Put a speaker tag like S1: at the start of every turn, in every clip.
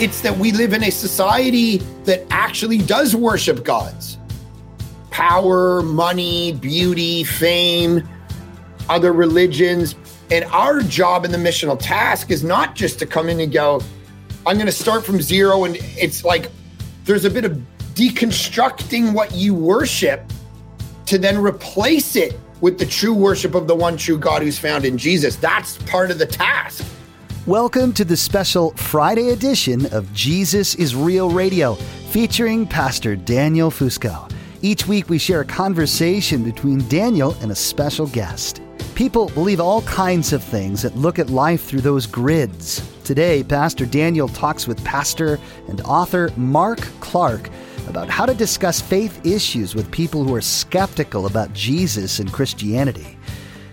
S1: It's that we live in a society that actually does worship gods. Power, money, beauty, fame, other religions. And our job in the missional task is not just to come in and go, I'm going to start from zero. And it's like there's a bit of deconstructing what you worship to then replace it with the true worship of the one true God who's found in Jesus. That's part of the task.
S2: Welcome to the special Friday edition of Jesus is Real Radio, featuring Pastor Daniel Fusco. Each week, we share a conversation between Daniel and a special guest. People believe all kinds of things that look at life through those grids. Today, Pastor Daniel talks with pastor and author Mark Clark about how to discuss faith issues with people who are skeptical about Jesus and Christianity.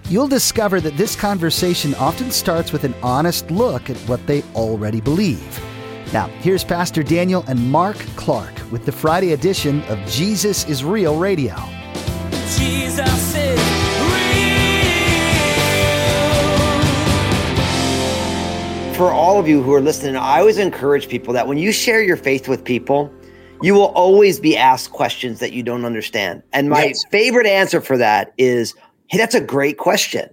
S2: You'll discover that this conversation often starts with an honest look at what they already believe. Now, here's Pastor Daniel and Mark Clark with the Friday edition of Jesus is Real Radio.
S3: Jesus is
S4: for all of you who are listening, I always encourage people that when you share your faith with people, you will always be asked questions that you don't understand. And my
S1: Yes.
S4: favorite answer for that is, hey, that's a great question.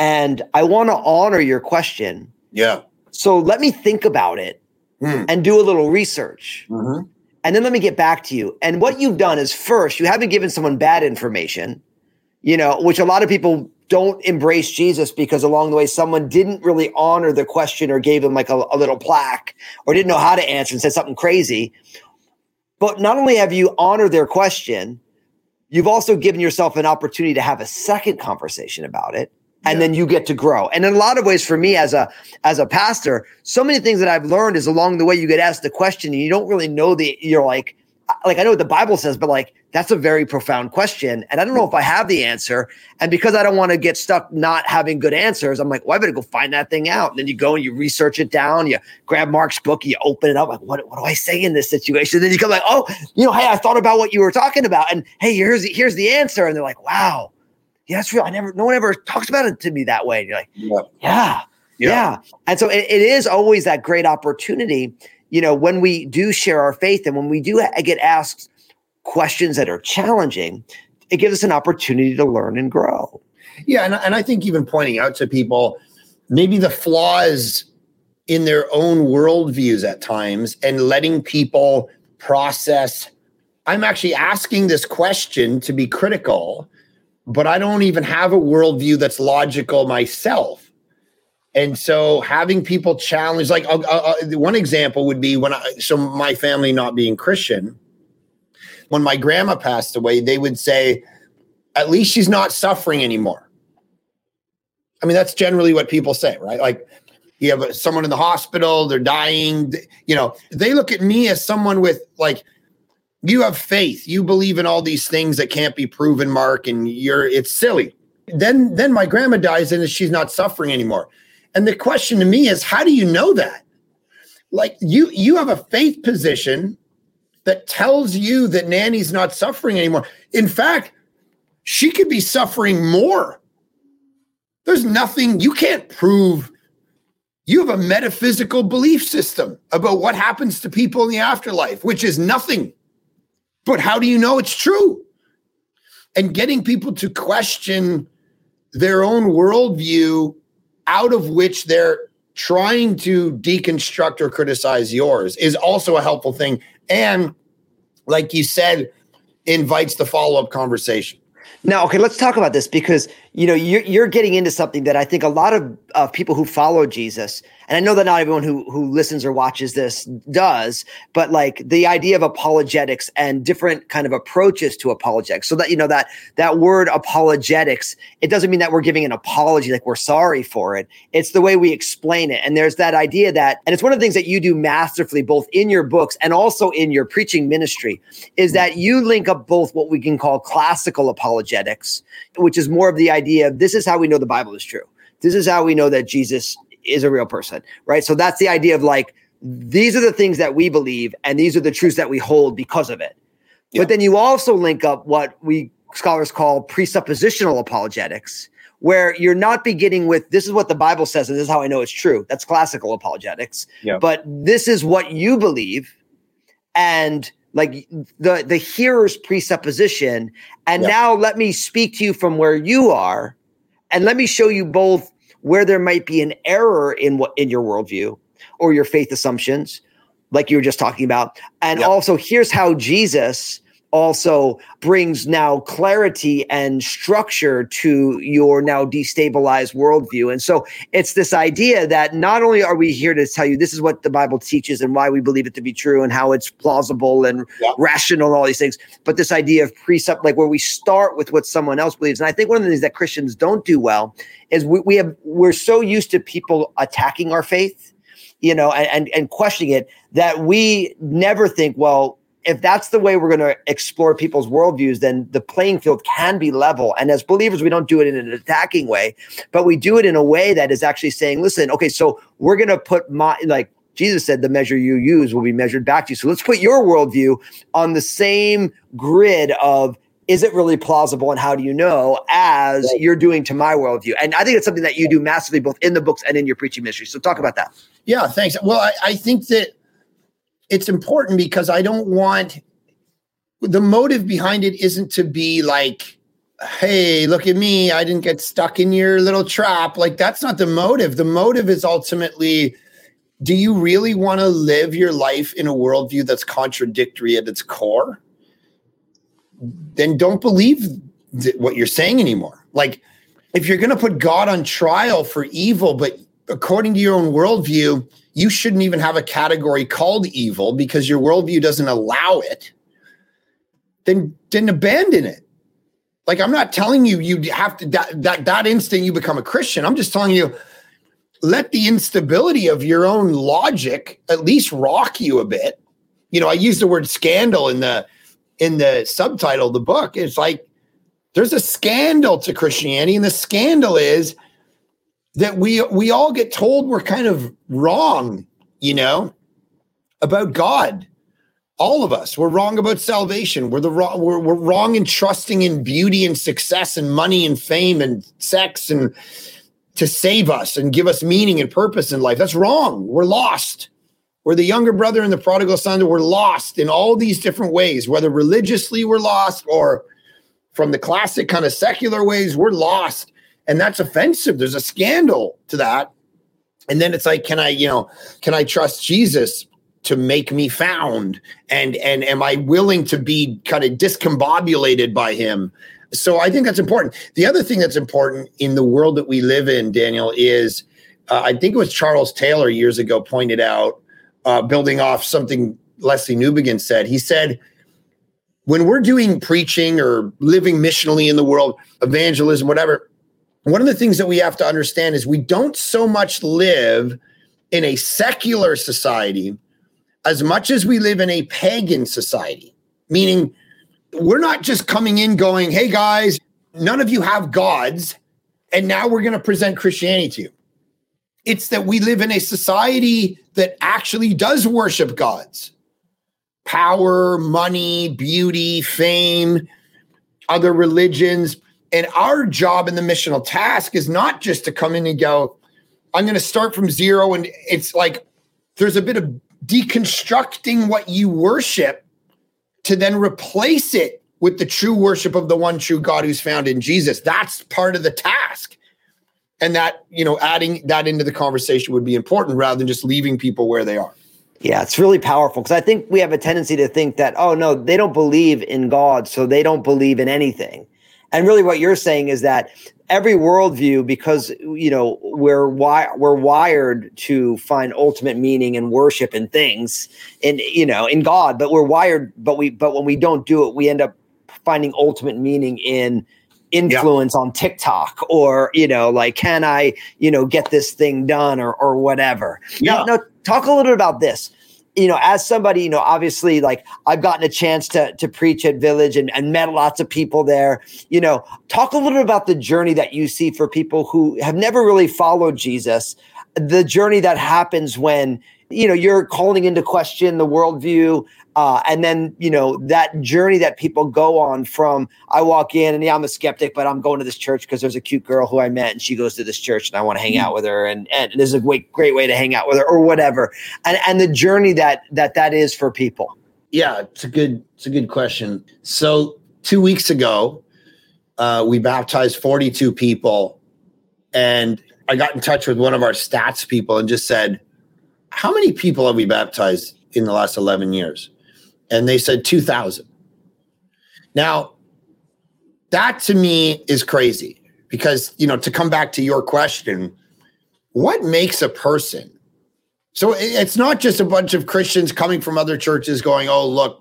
S4: And I want to honor your question.
S1: Yeah.
S4: So let me think about it
S1: Hmm.
S4: and do a little research.
S1: Mhm.
S4: And then let me get back to you. And what you've done is first, you haven't given someone bad information, you know, which a lot of people don't embrace Jesus because along the way, someone didn't really honor the question or gave them like a, a little plaque or didn't know how to answer and said something crazy. But not only have you honored their question, you've also given yourself an opportunity to have a second conversation about it. And
S1: Yeah.
S4: then you get to grow. And in a lot of ways, for me as a as a pastor, so many things that I've learned is along the way you get asked the question and you don't really know the you're like like I know what the Bible says, but like that's a very profound question. And I don't know if I have the answer. And because I don't want to get stuck not having good answers, I'm like, well, I better go find that thing out. And then you go and you research it down, you grab Mark's book, you open it up, like, what, what do I say in this situation? then you come like, oh, you know, hey, I thought about what you were talking about. And hey, here's the, here's the answer. And they're like, wow, yeah, that's real. I never, no one ever talks about it to me that way. And you're like,
S1: Yeah.
S4: yeah.
S1: Yeah.
S4: Yeah. And so it, it is always that great opportunity, you know, when we do share our faith and when we do get asked questions that are challenging, it gives us an opportunity to learn and grow.
S1: Yeah, and, and I think even pointing out to people maybe the flaws in their own worldviews at times and letting people process. I'm actually asking this question to be critical, but I don't even have a worldview that's logical myself. And so having people challenge, like uh, uh, uh, one example would be when I, so my family not being Christian, when my grandma passed away, they would say, at least she's not suffering anymore. I mean, that's generally what people say, right? Like, you have someone in the hospital, they're dying, you know, they look at me as someone with like, you have faith, you believe in all these things that can't be proven, Mark, and you're it's silly. Then then my grandma dies and she's not suffering anymore. And the question to me is, how do you know that? Like you you have a faith position that tells you that Nanny's not suffering anymore. In fact, she could be suffering more. There's nothing you can't prove. You have a metaphysical belief system about what happens to people in the afterlife, which is nothing. But how do you know it's true? And getting people to question their own worldview out of which they're trying to deconstruct or criticize yours is also a helpful thing. And like you said, invites the follow up conversation.
S4: Now, okay, let's talk about this because you know you're you're getting into something that I think a lot of uh, people who follow Jesus and I know that not everyone who who listens or watches this does, but like the idea of apologetics and different kind of approaches to apologetics. So that you know that that word apologetics, it doesn't mean that we're giving an apology like we're sorry for it. It's the way we explain it. And there's that idea that, and it's one of the things that you do masterfully, both in your books and also in your preaching ministry, is that you link up both what we can call classical apologetics, which is more of the idea of this is how we know the Bible is true. This is how we know that Jesus is a real person, right? So that's the idea of like, these are the things that we believe, and these are the truths that we hold because of it.
S1: Yeah.
S4: But then you also link up what we scholars call presuppositional apologetics, where you're not beginning with this is what the Bible says, and this is how I know it's true. That's classical apologetics.
S1: Yeah.
S4: But this is what you believe, and like the the hearer's presupposition. And
S1: Yeah.
S4: now let me speak to you from where you are, and let me show you both where there might be an error in what in your worldview or your faith assumptions, like you were just talking about. And
S1: Yep.
S4: also, here's how Jesus also brings now clarity and structure to your now destabilized worldview. And so it's this idea that not only are we here to tell you this is what the Bible teaches and why we believe it to be true and how it's plausible and
S1: Yep.
S4: rational and all these things, but this idea of precept, like where we start with what someone else believes. And I think one of the things that Christians don't do well is we, we have we're so used to people attacking our faith you know, and, and, and questioning it that we never think, well, if that's the way we're going to explore people's worldviews, then the playing field can be level. And as believers, we don't do it in an attacking way, but we do it in a way that is actually saying, listen, okay, so we're going to put my, like Jesus said, the measure you use will be measured back to you. So let's put your worldview on the same grid of, is it really plausible and how do you know as
S1: Right.
S4: you're doing to my worldview? And I think it's something that you do massively both in the books and in your preaching ministry. So talk about that.
S1: Yeah, thanks. Well, I, I think that it's important because I don't want the motive behind it isn't to be like, hey, look at me. I didn't get stuck in your little trap. Like, that's not the motive. The motive is ultimately do you really want to live your life in a worldview that's contradictory at its core? Then don't believe th- what you're saying anymore. Like, if you're going to put God on trial for evil, but according to your own worldview, you shouldn't even have a category called evil because your worldview doesn't allow it, then then abandon it. Like I'm not telling you you have to that that, that instant you become a Christian. I'm just telling you let the instability of your own logic at least rock you a bit. You know, I use the word scandal in the in the subtitle of the book. It's like there's a scandal to Christianity, and the scandal is that we we all get told we're kind of wrong, you know, about God. All of us, we're wrong about salvation. We're the wrong. We're, we're wrong in trusting in beauty and success and money and fame and sex and to save us and give us meaning and purpose in life. That's wrong. We're lost. We're the younger brother and the prodigal son. We're lost in all these different ways, whether religiously we're lost or from the classic kind of secular ways, we're lost and that's offensive. There's a scandal to that. And then it's like can i you know can i trust jesus to make me found? And and am i willing to be kind of discombobulated by him? So i think that's important. The other thing that's important in the world that we live in daniel is uh, i think it was charles taylor years ago pointed out uh, building off something lesslie newbigin said. He said when we're doing preaching or living missionally in the world evangelism whatever one of the things that we have to understand is we don't so much live in a secular society as much as we live in a pagan society, meaning we're not just coming in going, hey guys, none of you have gods, and now we're going to present Christianity to you. It's that we live in a society that actually does worship gods power, money, beauty, fame, other religions. And our job in the missional task is not just to come in and go, I'm going to start from zero. And it's like there's a bit of deconstructing what you worship to then replace it with the true worship of the one true God who's found in Jesus. That's part of the task. And that, you know, adding that into the conversation would be important rather than just leaving people where they are.
S4: Yeah, it's really powerful because I think we have a tendency to think that, oh, no, they don't believe in God, so they don't believe in anything. And really, what you're saying is that every worldview, because you know we're wi- we're wired to find ultimate meaning and worship in things, and you know in God, but we're wired, but we but when we don't do it, we end up finding ultimate meaning in influence on TikTok or you know like can I you know get this thing done or or whatever.
S1: Yeah.
S4: Now, now talk a little bit about this. You know, as somebody, you know, obviously like I've gotten a chance to to preach at Village and, and met lots of people there. You know, talk a little bit about the journey that you see for people who have never really followed Jesus, the journey that happens when you know you're calling into question the worldview uh, and then you know that journey that people go on from i walk in and yeah i'm a skeptic but i'm going to this church because there's a cute girl who i met and she goes to this church and i want to hang out with her and, and this is a great, great way to hang out with her or whatever and and the journey that that that is for people
S1: Yeah, it's a good it's a good question. So two weeks ago, uh, we baptized 42 people, and I got in touch with one of our stats people and just said, "How many people have we baptized in the last 11 years?" And they said 2,000. Now, that to me is crazy because you know to come back to your question, what makes a person so it's not just a bunch of Christians coming from other churches going, "Oh, look,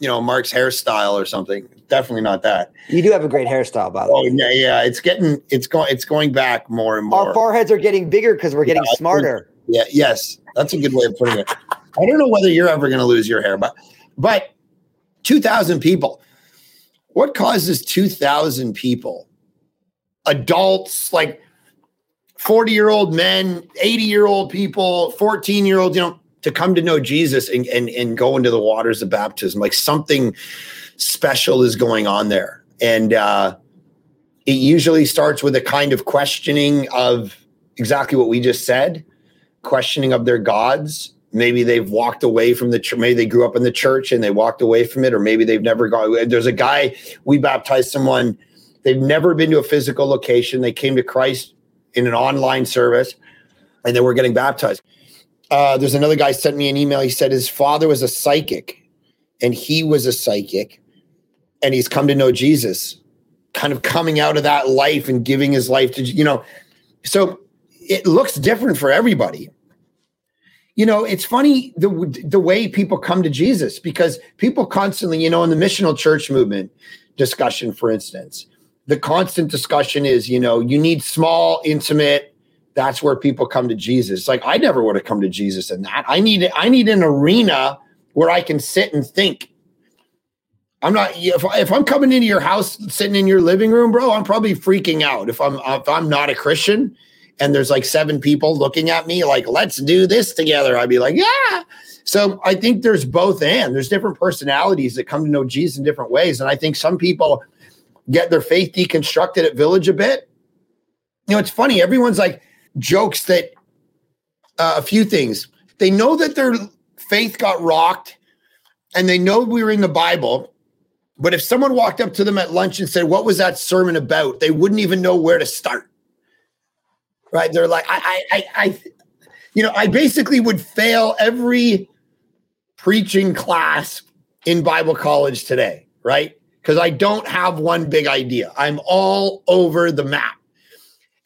S1: you know, Mark's hairstyle or something." Definitely not that.
S4: you do have a great hairstyle by the way.
S1: Oh
S4: way
S1: yeah, yeah. It's getting it's going it's going back more and more.
S4: our foreheads are getting bigger because we're getting
S1: Yeah,
S4: smarter
S1: yeah, yes, that's a good way of putting it. I don't know whether you're ever going to lose your hair, but but two thousand people. What causes two thousand people, adults like forty year old men, eighty year old people, fourteen year olds, you know, to come to know Jesus and and and go into the waters of baptism? Like something special is going on there, and uh, it usually starts with a kind of questioning of exactly what we just said questioning of their gods. Maybe they've walked away from the church. Maybe they grew up in the church and they walked away from it, or maybe they've never gone. There's a guy we baptized someone. They've never been to a physical location. They came to Christ in an online service, and they were getting baptized. Uh, there's another guy sent me an email. He said his father was a psychic, and he was a psychic, and he's come to know Jesus, kind of coming out of that life and giving his life to you know. So it looks different for everybody you know it's funny the the way people come to jesus because people constantly you know in the missional church movement discussion for instance the constant discussion is you know you need small intimate that's where people come to jesus. Like i never would have come to jesus in that. I need i need an arena where i can sit and think. I'm not if, if i'm coming into your house sitting in your living room bro i'm probably freaking out if i'm if i'm not a christian and there's like seven people looking at me like let's do this together. I'd be like yeah. So i think there's both and. There's different personalities that come to know jesus in different ways and i think some people get their faith deconstructed at village a bit. You know it's funny everyone's like jokes that uh, a few things. They know that their faith got rocked and they know we were in the bible but if someone walked up to them at lunch and said what was that sermon about? they wouldn't even know where to start right? They're like, I, I, I, you know, I basically would fail every preaching class in Bible college today, right? Because I don't have one big idea. I'm all over the map.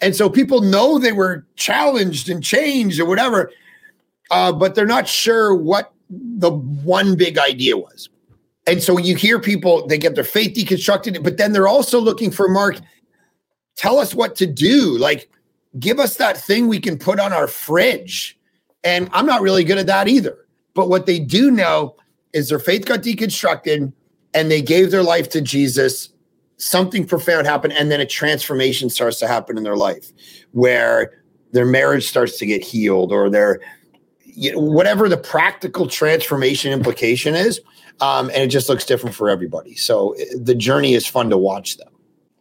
S1: And so people know they were challenged and changed or whatever, uh, but they're not sure what the one big idea was. And so you hear people, they get their faith deconstructed, but then they're also looking for Mark, tell us what to do. Like, give us that thing we can put on our fridge. And I'm not really good at that either. But what they do know is their faith got deconstructed and they gave their life to Jesus. Something profound happened. And then a transformation starts to happen in their life where their marriage starts to get healed or their you know, whatever the practical transformation implication is. Um, and it just looks different for everybody. So uh, the journey is fun to watch, though.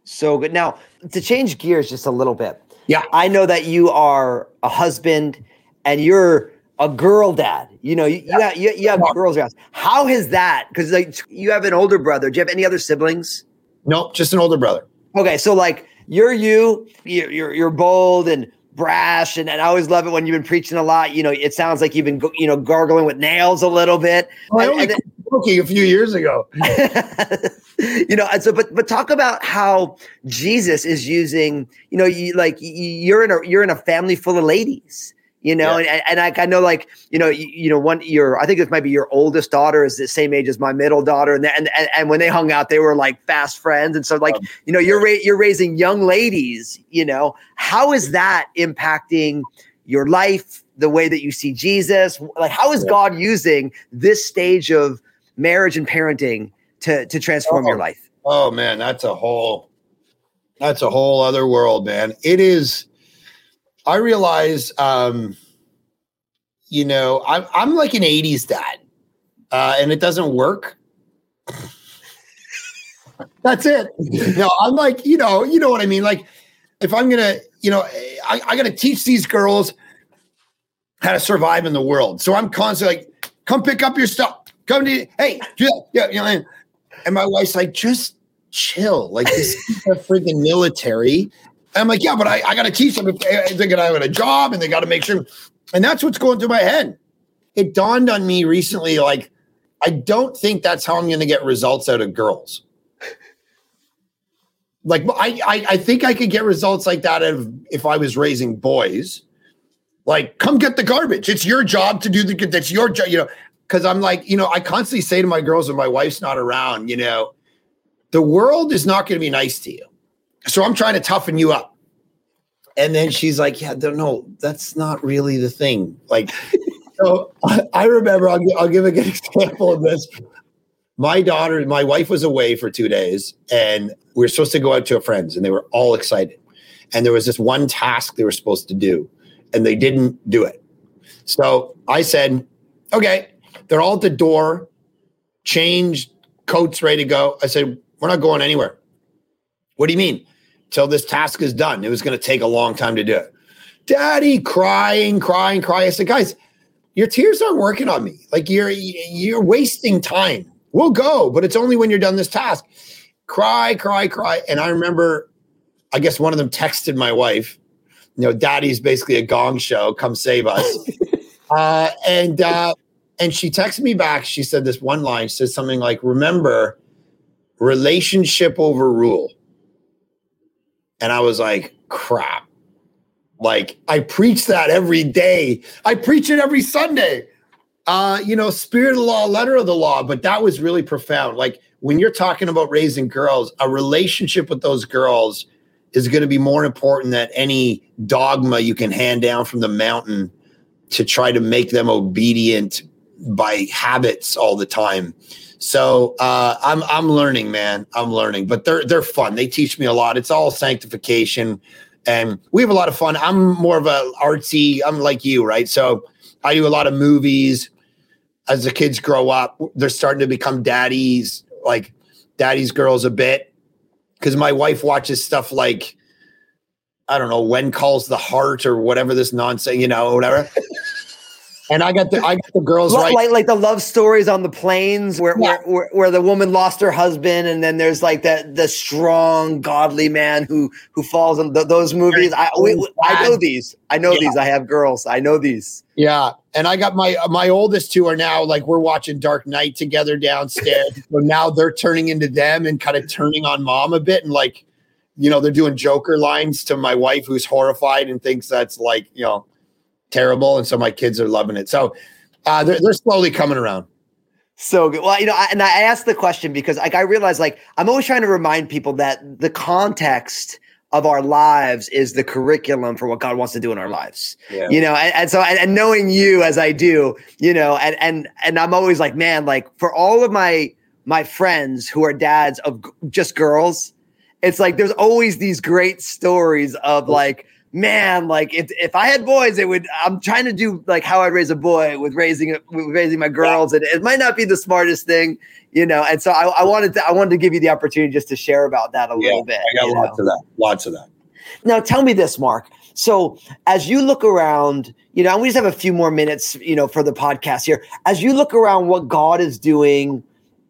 S4: So good. Now, to change gears just a little bit,
S1: Yeah.
S4: I know that you are a husband and you're a girl dad. You know, you, you have, you, you have girls around. How has that? Because like you have an older brother. Do you have any other siblings?
S1: Nope, just an older brother.
S4: Okay, so like you're you, you're you're, you're bold and brash, and, and I always love it when you've been preaching a lot. You know, it sounds like you've been you know gargling with nails a little bit.
S1: I only
S4: and
S1: a few years ago.
S4: you know, and so but but talk about how Jesus is using, you know, you like you- you're in a you're in a family full of ladies, you know,
S1: Yeah.
S4: and and I, I know like you know you, you know one your I think this might be your oldest daughter is the same age as my middle daughter, and and and, and when they hung out, they were like fast friends, and so like
S1: Um,
S4: you know you're ra- you're raising young ladies, you know, how is that impacting your life, the way that you see Jesus? Like, how is
S1: Yeah.
S4: God using this stage of marriage and parenting to to transform your
S1: Oh.
S4: life?
S1: Oh man, that's a whole that's a whole other world, man. It is I realize um you know, I'm I'm like an 80s dad. Uh and it doesn't work. That's it. No, I'm like, you know, you know what I mean? Like if I'm gonna, you know, I, I gotta teach these girls how to survive in the world. So I'm constantly like, come pick up your stuff. Come to hey, do that. Yeah, you know, and- my wife's like, just chill. Like this is the freaking military. I'm like, yeah, but I, I got to teach them if they, have a job and they got to make sure. And that's what's going through my head. It dawned on me recently, like, I don't think that's how I'm going to get results out of girls. Like, I, I, I think I could get results like that of if I was raising boys. Like, come get the garbage. It's your job to do the good. That's your job, you know. Because I'm like, you know, I constantly say to my girls when my wife's not around, you know, the world is not going to be nice to you. So I'm trying to toughen you up. And then she's like, yeah, no, that's not really the thing. Like, so I, I remember, I'll, I'll give a good example of this. My daughter, my wife was away for two days and we were supposed to go out to a friend's and they were all excited. And there was this one task they were supposed to do and they didn't do it. So I said, okay, they're all at the door, changed, coats ready to go. I said, we're not going anywhere. What do you mean? Till this task is done. It was going to take a long time to do it. Daddy crying, crying, crying. I said, guys, your tears aren't working on me. Like you're you're wasting time. We'll go, but it's only when you're done this task. Cry, cry, cry. And I remember, I guess one of them texted my wife, you know, daddy's basically a gong show. Come save us. uh, and uh, and she texted me back. She said this one line. She said something like, "Remember, relationship over rule." And I was like, "Crap!" Like I preach that every day. I preach it every Sunday. Uh, you know, spirit of the law, letter of the law. But that was really profound. Like when you're talking about raising girls, a relationship with those girls is going to be more important than any dogma you can hand down from the mountain to try to make them obedient by habits all the time. So uh, I'm I'm learning, man. I'm learning, but they're they're fun. They teach me a lot. It's all sanctification, and we have a lot of fun. I'm more of a artsy. I'm like you, right? So I do a lot of movies. As the kids grow up, they're starting to become daddies, like daddy's girls a bit, because my wife watches stuff like I don't know when calls the heart or whatever this nonsense, you know, whatever. and I got the I got the girls
S4: Li-
S1: right.
S4: Like like the love stories on the plains where,
S1: Yeah.
S4: where, where where the woman lost her husband and then there's like that the strong godly man who who falls in th- those movies. I we- I know these. I know
S1: Yeah.
S4: these. I have girls. I know these.
S1: Yeah, and I got my my oldest two are now like we're watching Dark Knight together downstairs. so now they're turning into them and kind of turning on mom a bit, and like, you know, they're doing Joker lines to my wife who's horrified and thinks that's like you know terrible, and so my kids are loving it. So uh, they're they're slowly coming around.
S4: So good. Well, you know, I, and I asked the question because like I realize like I'm always trying to remind people that the context of our lives is the curriculum for what God wants to do in our lives.
S1: Yeah.
S4: You know, and, and so and, and knowing you as I do, you know, and and and I'm always like, man, like for all of my my friends who are dads of g- just girls, it's like there's always these great stories of like man like if, if i had boys it would i'm trying to do like how i'd raise a boy with raising with raising my girls and it might not be the smartest thing you know and so i, I wanted to i wanted to give you the opportunity just to share about that a little bit
S1: I got
S4: you know?
S1: lots of that. Lots of that.
S4: Now, tell me this, Mark. So, as you look around, you know, and we just have a few more minutes, you know, for the podcast here. As you look around what God is doing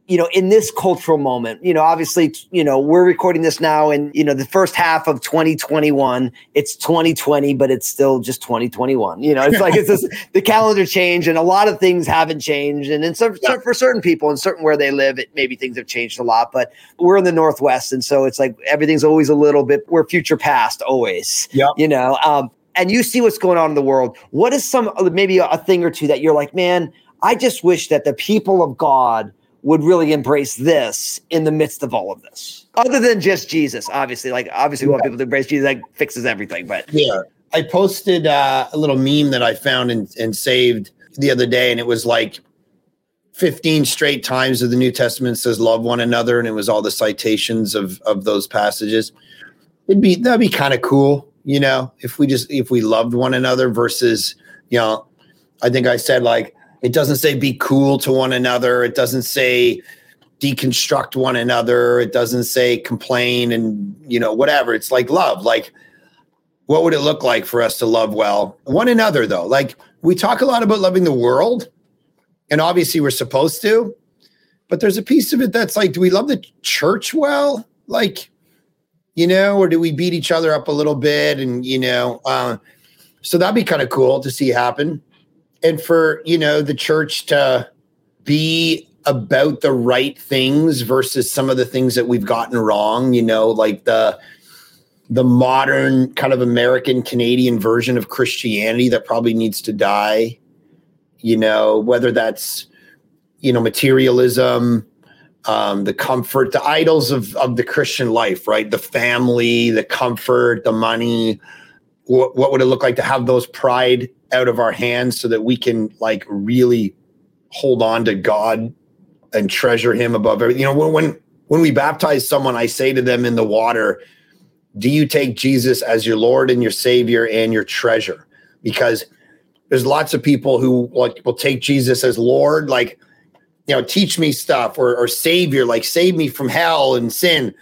S4: you know, in this cultural moment, you know, obviously, you know, we're recording this now in, you know, the first half of 2021. It's 2020, but it's still just 2021. You know, it's like it's just the calendar changed and a lot of things haven't changed. And in some,
S1: Yeah.
S4: for certain people and certain where they live, it maybe things have changed a lot, but we're in the Northwest. And so it's like everything's always a little bit, we're future past always,
S1: Yep.
S4: you know, um, and you see what's going on in the world. What is some, maybe a thing or two that you're like, man, I just wish that the people of God would really embrace this in the midst of all of this. Other than just Jesus, obviously. Like obviously we want people to embrace Jesus, that fixes everything. But
S1: Yeah. I posted uh, a little meme that I found and, and saved the other day, and it was like 15 straight times of the New Testament says love one another, and it was all the citations of of those passages. It'd be that'd be kind of cool, you know, if we just if we loved one another versus, you know, I think I said like it doesn't say be cool to one another. It doesn't say deconstruct one another. It doesn't say complain and you know whatever. It's like love. Like what would it look like for us to love well one another though? Like we talk a lot about loving the world, and obviously we're supposed to, but there's a piece of it that's like, do we love the church well? Like, you know, or do we beat each other up a little bit? And you know, uh, so that'd be kind of cool to see happen and for you know the church to be about the right things versus some of the things that we've gotten wrong you know like the the modern kind of american canadian version of christianity that probably needs to die you know whether that's you know materialism um the comfort the idols of of the christian life right? The family the comfort the money. What, what would it look like to have those pried out of our hands so that we can like really hold on to God and treasure him above everything. You know, when when when we baptize someone, I say to them in the water, do you take Jesus as your Lord and your Savior and your treasure? Because there's lots of people who like will take Jesus as Lord, like, you know, teach me stuff or, or Savior, like save me from hell and sin.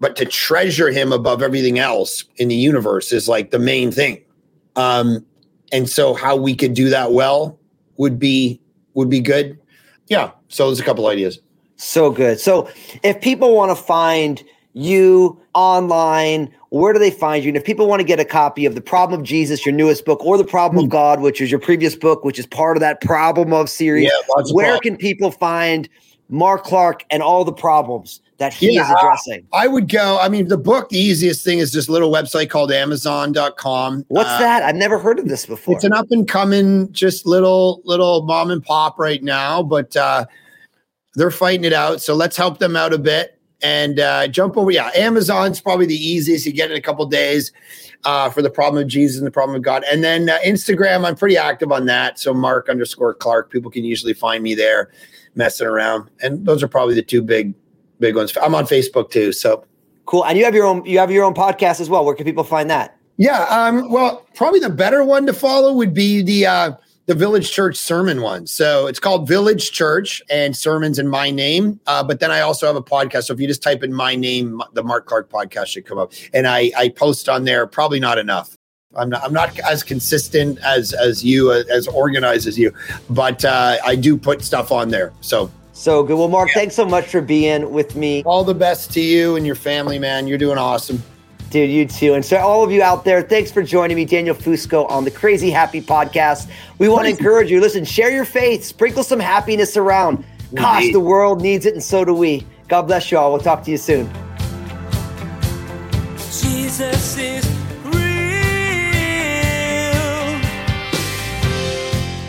S1: But to treasure him above everything else in the universe is like the main thing. Um, and so how we could do that well would be would be good. Yeah. So there's a couple ideas.
S4: so good. So if people want to find you online, where do they find you? And if people want to get a copy of The Problem of Jesus, your newest book, or The Problem of hmm. God, which is your previous book, which is part of that Problem of series,
S1: Yeah, lots of
S4: where can people find Mark Clark and all the problems that he
S1: Yeah.
S4: is addressing?
S1: I would go. I mean, the book, the easiest thing is this little website called Amazon.com.
S4: What's
S1: Uh,
S4: that? I've never heard of this before.
S1: It's an up and coming, just little little mom and pop right now, but uh, they're fighting it out. So let's help them out a bit and uh, jump over. Yeah, Amazon's probably the easiest. You get it in a couple days uh, for the problem of Jesus and the problem of God. And then uh, Instagram, I'm pretty active on that. So Mark underscore Clark, people can usually find me there, messing around. And those are probably the two big big ones. I'm on Facebook too. So
S4: cool. And you have your own you have your own podcast as well. Where can people find that?
S1: Yeah, um, well, probably the better one to follow would be the uh, the Village Church sermon one. So it's called Village Church and sermons in my name. Uh, but then I also have a podcast. So if you just type in my name, the Mark Clark podcast should come up. And I I post on there. Probably not enough. I'm not I'm not as consistent as as you uh, as organized as you, but uh, I do put stuff on there. So
S4: So good. Well, Mark, thanks so much for being with me.
S1: all the best to you and your family, man. You're doing awesome.
S4: Dude, you too. And so, all of you out there, thanks for joining me, Daniel Fusco, on the Crazy Happy Podcast. We want to encourage you listen, share your faith, sprinkle some happiness around. Gosh,
S1: Indeed.
S4: the world needs it, and so do we. God bless you all. We'll talk to you soon.
S3: Jesus is real.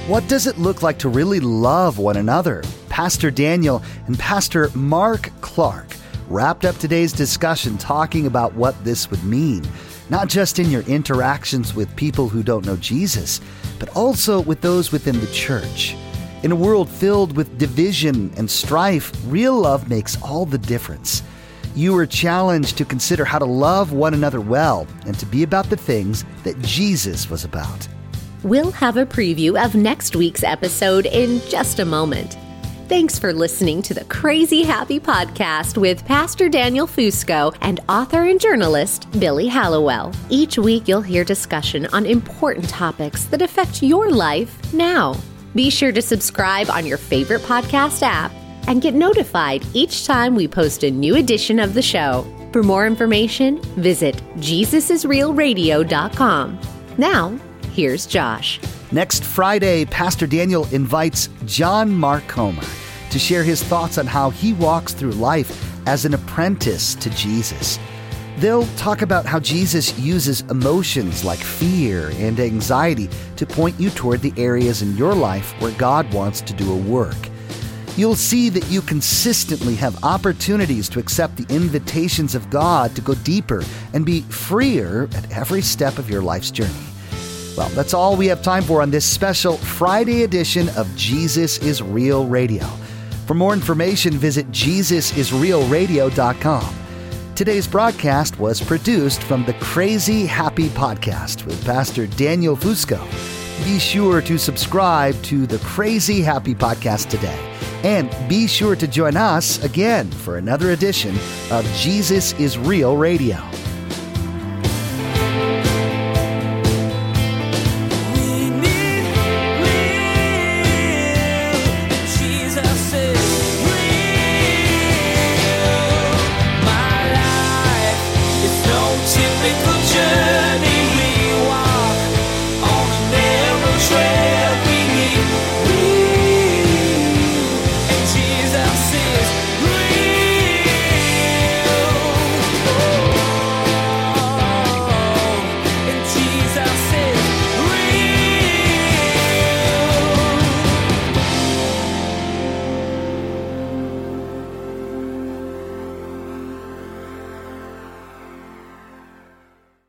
S2: What does it look like to really love one another? Pastor Daniel and Pastor Mark Clark wrapped up today's discussion talking about what this would mean, not just in your interactions with people who don't know Jesus, but also with those within the church. In a world filled with division and strife, real love makes all the difference. You are challenged to consider how to love one another well and to be about the things that Jesus was about.
S5: We'll have a preview of next week's episode in just a moment. Thanks for listening to the Crazy Happy Podcast with Pastor Daniel Fusco and author and journalist Billy Hallowell. Each week, you'll hear discussion on important topics that affect your life now. Be sure to subscribe on your favorite podcast app. and get notified each time we post a new edition of the show. For more information, visit JesusIsRealRadio.com. Now, here's Josh.
S2: Next Friday, Pastor Daniel invites John Mark Comer to share his thoughts on how he walks through life as an apprentice to Jesus. They'll talk about how Jesus uses emotions like fear and anxiety to point you toward the areas in your life where God wants to do a work. You'll see that you consistently have opportunities to accept the invitations of God to go deeper and be freer at every step of your life's journey. Well, that's all we have time for on this special Friday edition of Jesus is Real Radio. For more information, visit JesusIsRealRadio.com. Today's broadcast was produced from the Crazy Happy Podcast with Pastor Daniel Fusco. Be sure to subscribe to the Crazy Happy Podcast today. And be sure to join us again for another edition of Jesus is Real Radio.